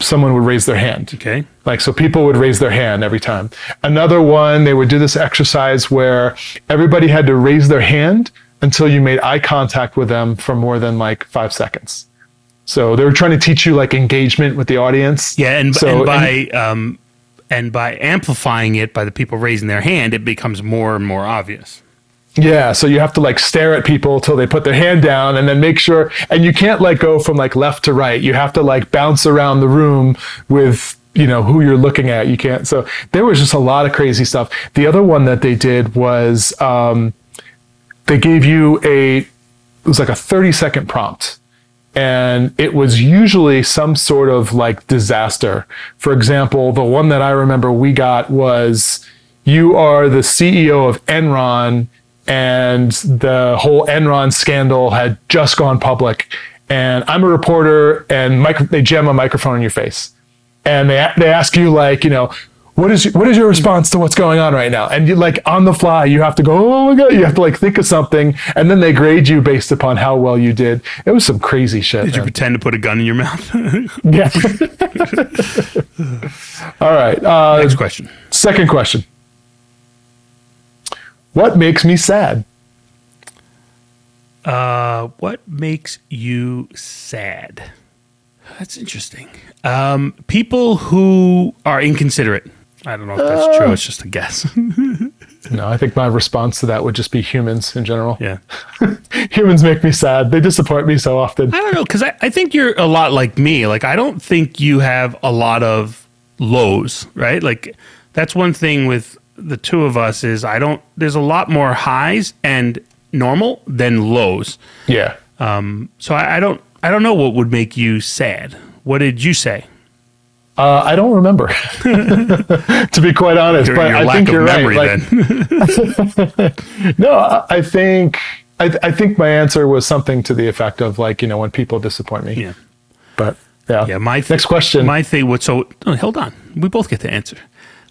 someone would raise their hand. Okay. Like, so people would raise their hand every time. Another one, they would do this exercise where everybody had to raise their hand until you made eye contact with them for more than like five seconds. So they were trying to teach you like engagement with the audience. Yeah, and, So- and by um, and by amplifying it by the people raising their hand, it becomes more and more obvious. Yeah, so you have to like stare at people till they put their hand down and then make sure and you can't like go from like left to right. You have to like bounce around the room with you know who you're looking at. You can't. So there was just a lot of crazy stuff. The other one that they did was um they gave you a it was like a 30 second prompt and it was usually some sort of like disaster. For example, the one that I remember we got was you are the CEO of Enron and the whole Enron scandal had just gone public and I'm a reporter, and micro- they jam a microphone in your face, and they they ask you like, you know, what is your, what is your response to what's going on right now? And you like on the fly, you have to go, oh my god, you have to like think of something, and then they grade you based upon how well you did. It was some crazy shit. Did you pretend to put a gun in your mouth? Yeah. All right. Uh, Next question. second question. What makes me sad? Uh, what makes you sad? That's interesting. Um, people who are inconsiderate. I don't know if that's true. It's just a guess. No, I think my response to that would just be humans in general. yeah. Humans make me sad. They disappoint me so often. I don't know because I, I think you're a lot like me. Like I don't think you have a lot of lows, right? Like that's one thing with the two of us is I don't. There's a lot more highs and normal than lows. Yeah. Um. So I, I don't. I don't know what would make you sad. What did you say? Uh, I don't remember, to be quite honest. Your, but I lack think of you're memory, right. Like, then. no, I, I think I, I think my answer was something to the effect of like you know when people disappoint me. yeah. But yeah. Yeah. My th- next question. My thing. What? So oh, hold on. We both get the answer.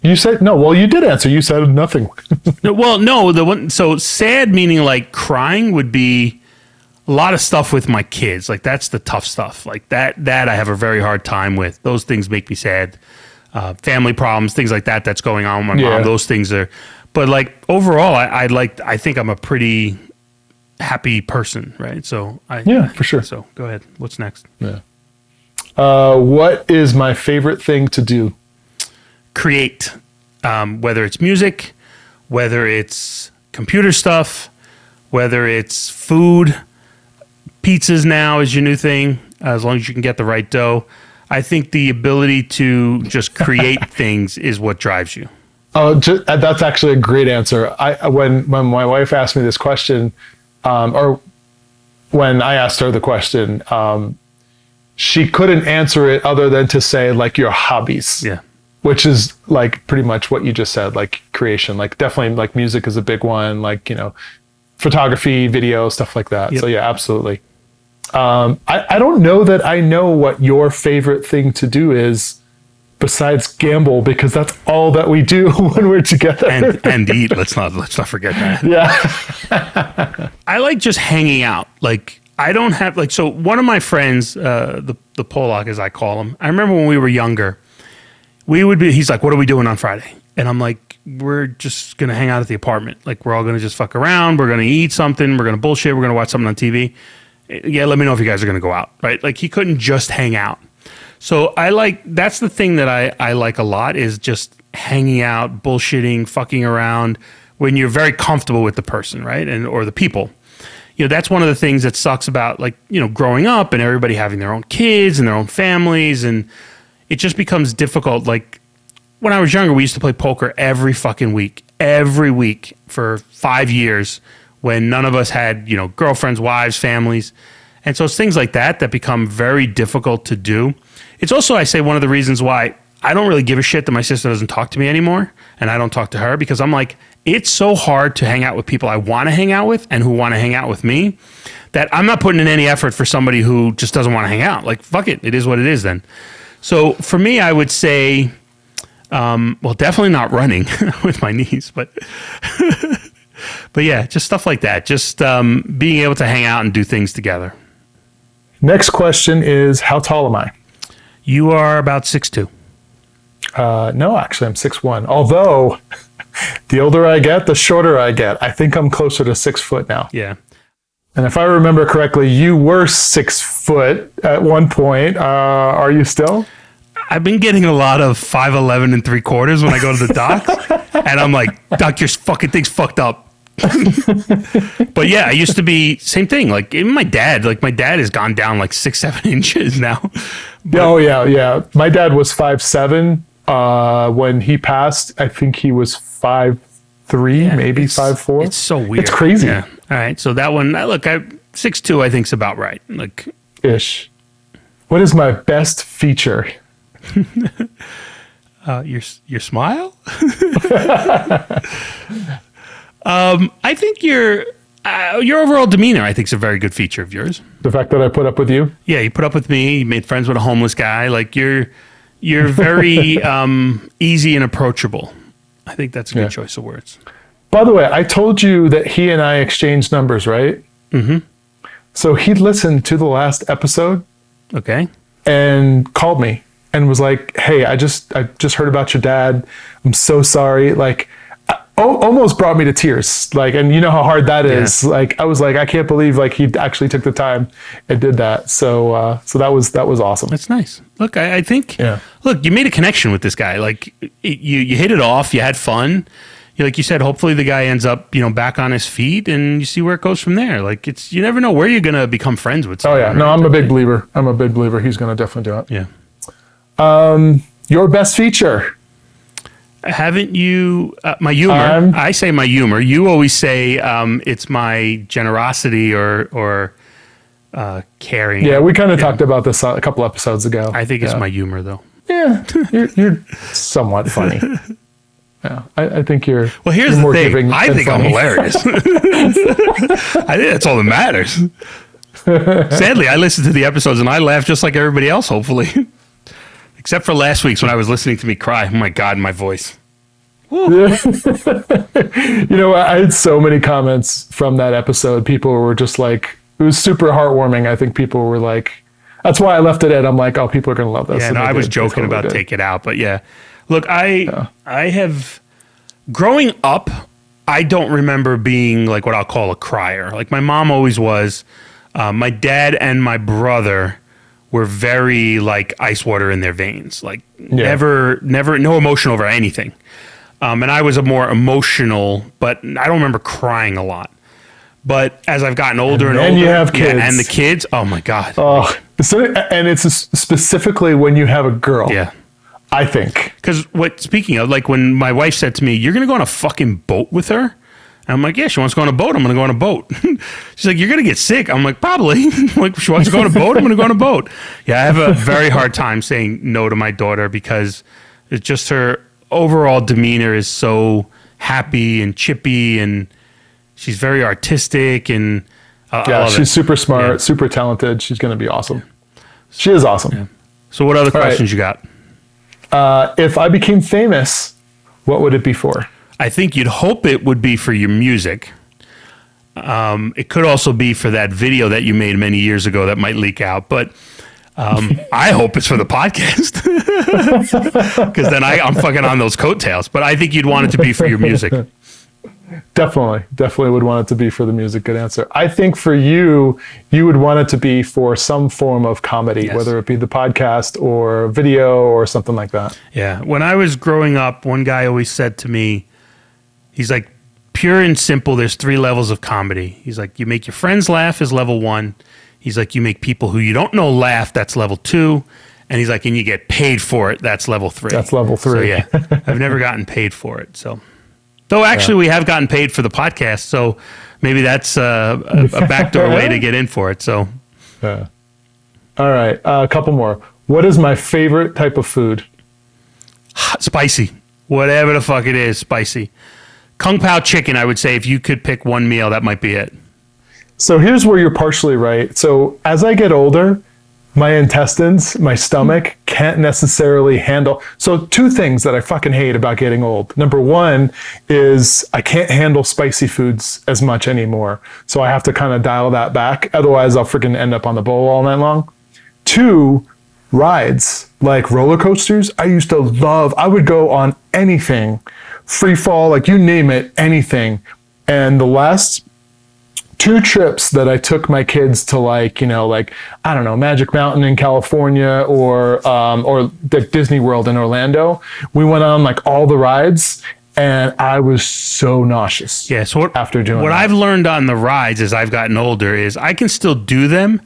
You said no. Well, you did answer. You said nothing. No, well, no, the one so sad meaning like crying would be a lot of stuff with my kids. Like that's the tough stuff. Like that that I have a very hard time with. Those things make me sad. Uh, family problems, things like that. That's going on with my Yeah. mom. Those things are. But like overall, I, I like. I think I'm a pretty happy person, right? So I Yeah, for sure. So go ahead. What's next? Yeah. Uh, what is my favorite thing to do? Create, um, whether it's music, whether it's computer stuff, whether it's food. Pizzas now is your new thing, as long as you can get the right dough. I think the ability to just create things is what drives you. Oh, ju- uh, that's actually a great answer. I when when my wife asked me this question, um, or when I asked her the question, um, she couldn't answer it other than to say like your hobbies, Yeah. Which is like pretty much what you just said, like creation. Like definitely, like music is a big one. Like you know, photography, video, stuff like that. Yep. So yeah, absolutely. Um, I, I don't know that I know what your favorite thing to do is besides gamble because that's all that we do when we're together. And and eat. Let's not let's not forget that. yeah. I like just hanging out. Like I don't have like so one of my friends, uh, the the Pollock as I call him. I remember when we were younger, we would be. He's like, "What are we doing on Friday?" And I'm like, "We're just gonna hang out at the apartment. Like we're all gonna just fuck around. We're gonna eat something. We're gonna bullshit. We're gonna watch something on TV. Yeah, let me know if you guys are gonna go out. Right? Like he couldn't just hang out. So I like that's the thing that I I like a lot is just hanging out, bullshitting, fucking around when you're very comfortable with the person, right? And or the people. You know, that's one of the things that sucks about like, you know, growing up and everybody having their own kids and their own families and it just becomes difficult like when I was younger, we used to play poker every fucking week, every week for 5 years when none of us had, you know, girlfriends, wives, families. And so it's things like that that become very difficult to do. It's also, I say, one of the reasons why I don't really give a shit that my sister doesn't talk to me anymore and I don't talk to her because I'm like, it's so hard to hang out with people I want to hang out with and who want to hang out with me that I'm not putting in any effort for somebody who just doesn't want to hang out. Like, fuck it. It is what it is then. So for me, I would say, um, well, definitely not running with my knees, but. But yeah, just stuff like that. Just um, being able to hang out and do things together. Next question is how tall am I? You are about six two. Uh, no, actually, I'm six one. Although the older I get, the shorter I get. I think I'm closer to six foot now. Yeah. And if I remember correctly, you were six foot at one point. Uh, are you still? I've been getting a lot of five eleven and three quarters when I go to the doc, and I'm like, Doc, your fucking thing's fucked up. but yeah, I used to be same thing. Like even my dad, like my dad has gone down like six seven inches now. oh yeah, yeah. My dad was five seven. Uh, when he passed, I think he was five three, maybe five four. It's so weird. It's crazy. Yeah. All right, so that one, look, I six two, I think is about right. Like Ish. What is my best feature? uh, your your smile. um, I think you're Uh, your overall demeanor, I think, is a very good feature of yours. The fact that I put up with you. Yeah, you put up with me. You made friends with a homeless guy. Like you're, you're very um, easy and approachable. I think that's a good Yeah. choice of words. By the way, I told you that he and I exchanged numbers, right? Mm-hmm. So he listened to the last episode Okay. and called me and was like, "Hey, I just I just heard about your dad. I'm so sorry." Like, almost brought me to tears. Like, and you know how hard that is. Like, I was like, I can't believe like he actually took the time and did that. So, uh, so that was that was awesome. That's nice. Look, I, I think. Yeah. Look, you made a connection with this guy. Like it- you, you hit it off. You had fun. Like you said, hopefully the guy ends up, you know, back on his feet, and you see where it goes from there. Like it's, you never know where you're gonna become friends with. Oh yeah, no, right? I'm a big believer. I'm a big believer. He's gonna definitely do it. Yeah. Your best feature. Haven't you? Uh, my humor. I'm- I say my humor. You always say um, it's my generosity or or uh, caring. Yeah, we kind of talked about this a couple episodes ago. I think it's my humor though. Yeah, you're, you're somewhat funny. Yeah, I, I think you're. Well, here's you're the thing. I think I'm hilarious. I think that's all that matters. Sadly, I listened to the episodes and I laughed just like everybody else, hopefully. Except for last week's when I was listening to me cry. Oh my God, my voice. You know, I had so many comments from that episode. People were just like, it was super heartwarming. I think people were like, that's why I left it at. I'm like, oh, people are gonna love this. Yeah, no, I was joking about did. take it out, but yeah. Look, I I have growing up, I don't remember being like what I'll call a crier. Like my mom always was. Uh, my dad and my brother were very like ice water in their veins. Like never, never, no emotion over anything. Um, and I was a more emotional, but I don't remember crying a lot. But as I've gotten older and, then older, you have yeah, and the kids, oh my god, Oh, so, and it's specifically when you have a girl. yeah. I think. Because what speaking of, like when my wife said to me, "You're gonna go on a fucking boat with her," and I'm like, "Yeah, she wants to go on a boat. I'm gonna go on a boat." She's like, "You're gonna get sick." I'm like, "Probably." like, she wants to go on a boat. I'm gonna go on a boat. Yeah, I have a very hard time saying no to my daughter because it's just her overall demeanor is so happy and chippy, and she's very artistic and. I- I Yeah, she's it. super smart, Yeah. super talented. She's gonna be awesome. She is awesome. So, what other right. questions you got? Uh, if I became famous, what would it be for? I think you'd hope it would be for your music. Um, it could also be for that video that you made many years ago that might leak out, but um, I hope it's for the podcast because then I, I'm fucking on those coattails. But I think you'd want it to be for your music. Definitely, definitely would want it to be for the music. Good answer. I think for you, you would want it to be for some form of comedy, Yes. whether it be the podcast or video or something like that. Yeah. When I was growing up, one guy always said to me, he's like, pure and simple, there's three levels of comedy. He's like, you make your friends laugh is level one. He's like, you make people who you don't know laugh, that's level two. And he's like, and you get paid for it, that's level three. That's level So three. yeah, I've never gotten paid for it. So, though actually we have gotten paid for the podcast, so maybe that's uh, a, a backdoor way to get in for it. So, Yeah. All right, uh, a couple more. What is my favorite type of food? spicy, whatever the fuck it is, spicy. Kung Pao chicken, I would say if you could pick one meal, that might be it. So here's where you're partially right. So as I get older, my intestines, my stomach can't necessarily handle. So two things that I fucking hate about getting old. Number one is I can't handle spicy foods as much anymore. So I have to kind of dial that back. Otherwise, I'll freaking end up on the bowl all night long. Two, rides like roller coasters. I used to love, I would go on anything, free fall, like you name it, anything. And the last two trips that I took my kids to like, you know, like I don't know, Magic Mountain in California or um, or the Disney World in Orlando. We went on like all the rides, and I was so nauseous. Yeah. So what, After doing what that. I've learned on the rides as I've gotten older is I can still do them,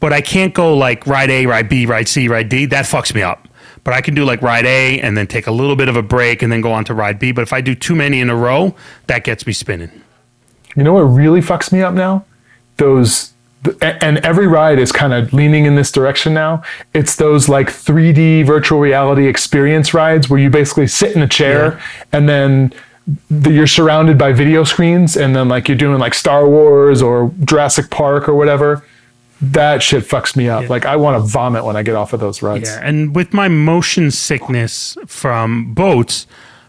but I can't go like ride A, ride B, ride C, ride D. That fucks me up. But I can do like ride A and then take a little bit of a break and then go on to ride B. But if I do too many in a row, that gets me spinning. You know what really fucks me up now? Those and every ride is kind of leaning in this direction now. It's those like 3D virtual reality experience rides where you basically sit in a chair and then the, you're surrounded by video screens and then like you're doing like Star Wars or Jurassic Park or whatever. That shit fucks me up. Like I want to vomit when I get off of those rides. Yeah, and with my motion sickness from boats,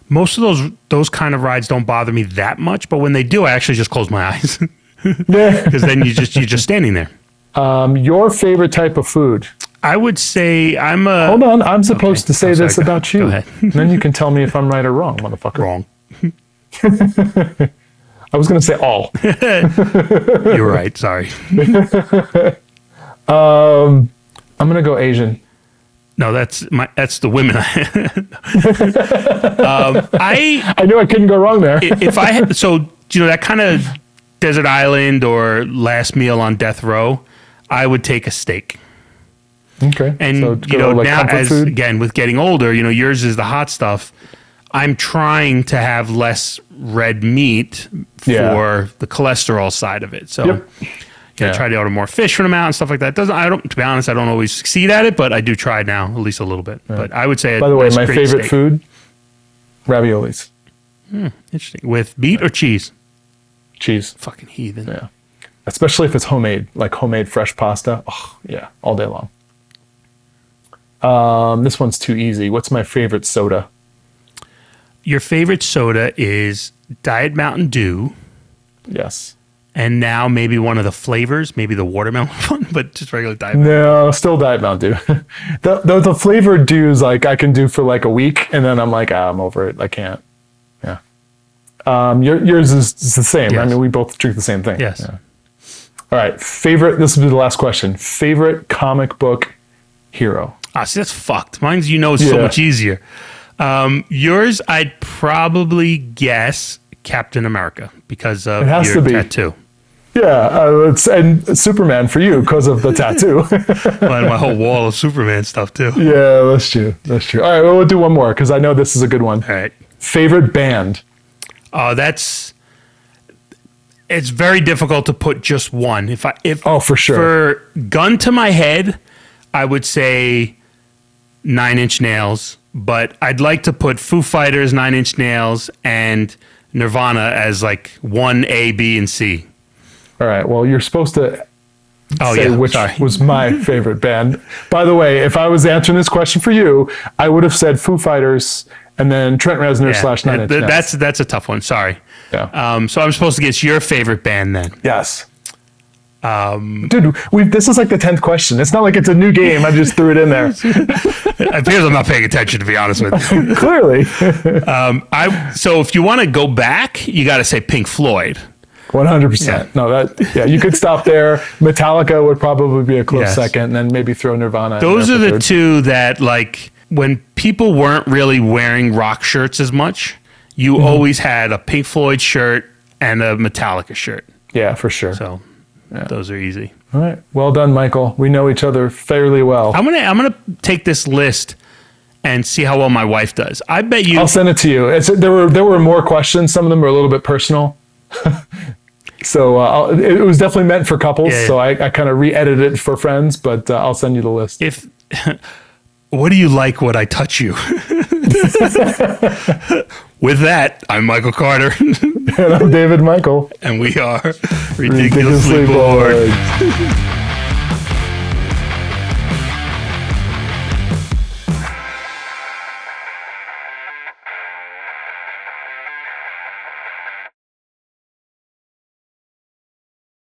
most of those those kind of rides don't bother me that much. But when they do, I actually just close my eyes because then you just you're just standing there. um, your favorite type of food? I would say I'm a Hold on, I'm supposed to say sorry, this go- about you. then you can tell me if I'm right or wrong, motherfucker. wrong. I was gonna say all. You're right. Sorry. I'm gonna go Asian. No, that's my that's the women. um, I I knew I couldn't go wrong there. if I had so you know that kind of desert island or last meal on death row, I would take a steak. okay. And so you know like now as food. again with getting older, you know yours is the hot stuff. I'm trying to have less red meat for Yeah. the cholesterol side of it. So Yep. Yeah. try to order more fish from them out and stuff like that. Doesn't I don't to be honest, I don't always succeed at it, but I do try now at least a little bit. But I would say By the way, nice my favorite steak. food, raviolis, interesting with meat or cheese. cheese. Fucking heathen. Yeah. Especially if it's homemade, like homemade fresh pasta. Oh, yeah, all day long. Um, this one's too easy. What's my favorite soda? Your favorite soda is Diet Mountain Dew, Yes. And now maybe one of the flavors, maybe the watermelon one, but just regular Diet. No, still Diet Mountain Dew. the, the the flavored dews like I can do for like a week, and then I'm like, ah, I'm over it. I can't. Yeah. Um, your, yours is, is the same. I mean, we both drink the same thing. Yes. Yeah. All right. Favorite. This will be the last question. Favorite comic book hero. Ah, see, that's fucked. Mine's, you know, is so much easier. Um, yours, I'd probably guess Captain America because of It has your to be. tattoo. Yeah, uh, it's and Superman for you because of the tattoo. Well, and my whole wall of Superman stuff too. yeah, that's true. That's true. All right, well, we'll do one more because I know this is a good one. All right. Favorite band. Oh, that's. It's very difficult to put just one. If I if Oh, for sure. for gun to my head, I would say Nine Inch Nails, but I'd like to put Foo Fighters, Nine Inch Nails, and Nirvana as like one A, B, and C. All right. Well, you're supposed to Oh say yeah, which sorry. was my favorite band. By the way, if I was answering this question for you, I would have said Foo Fighters and then Trent Reznor Yeah, slash Nine Inch Nails. that's that's a tough one. Sorry. yeah. Um, so I'm supposed to guess your favorite band then. yes. Um, Dude, this is like the tenth question. It's not like it's a new game. I just threw it in there. It appears I'm not paying attention to be honest with you. Clearly, Um, I so if you want to go back, you got to say Pink Floyd. one hundred percent. No, that yeah, you could stop there. Metallica would probably be a close Yes. second, and then maybe throw Nirvana. Those are the third. two that like when people weren't really wearing rock shirts as much, you Mm-hmm. always had a Pink Floyd shirt and a Metallica shirt. Yeah, for sure. So those are easy. All right. Well done, Michael. We know each other fairly well. I'm gonna I'm gonna take this list and see how well my wife does. I bet you I'll send it to you. It's there were there were more questions. Some of them were a little bit personal. so uh, I'll, it was definitely meant for couples. Yeah, yeah. So I, I kind of re-edited it for friends, but uh, I'll send you the list. if what do you like what I touch you? With that, I'm Michael Carter, and I'm David Michael. and we are ridiculously, Ridiculously bored. bored.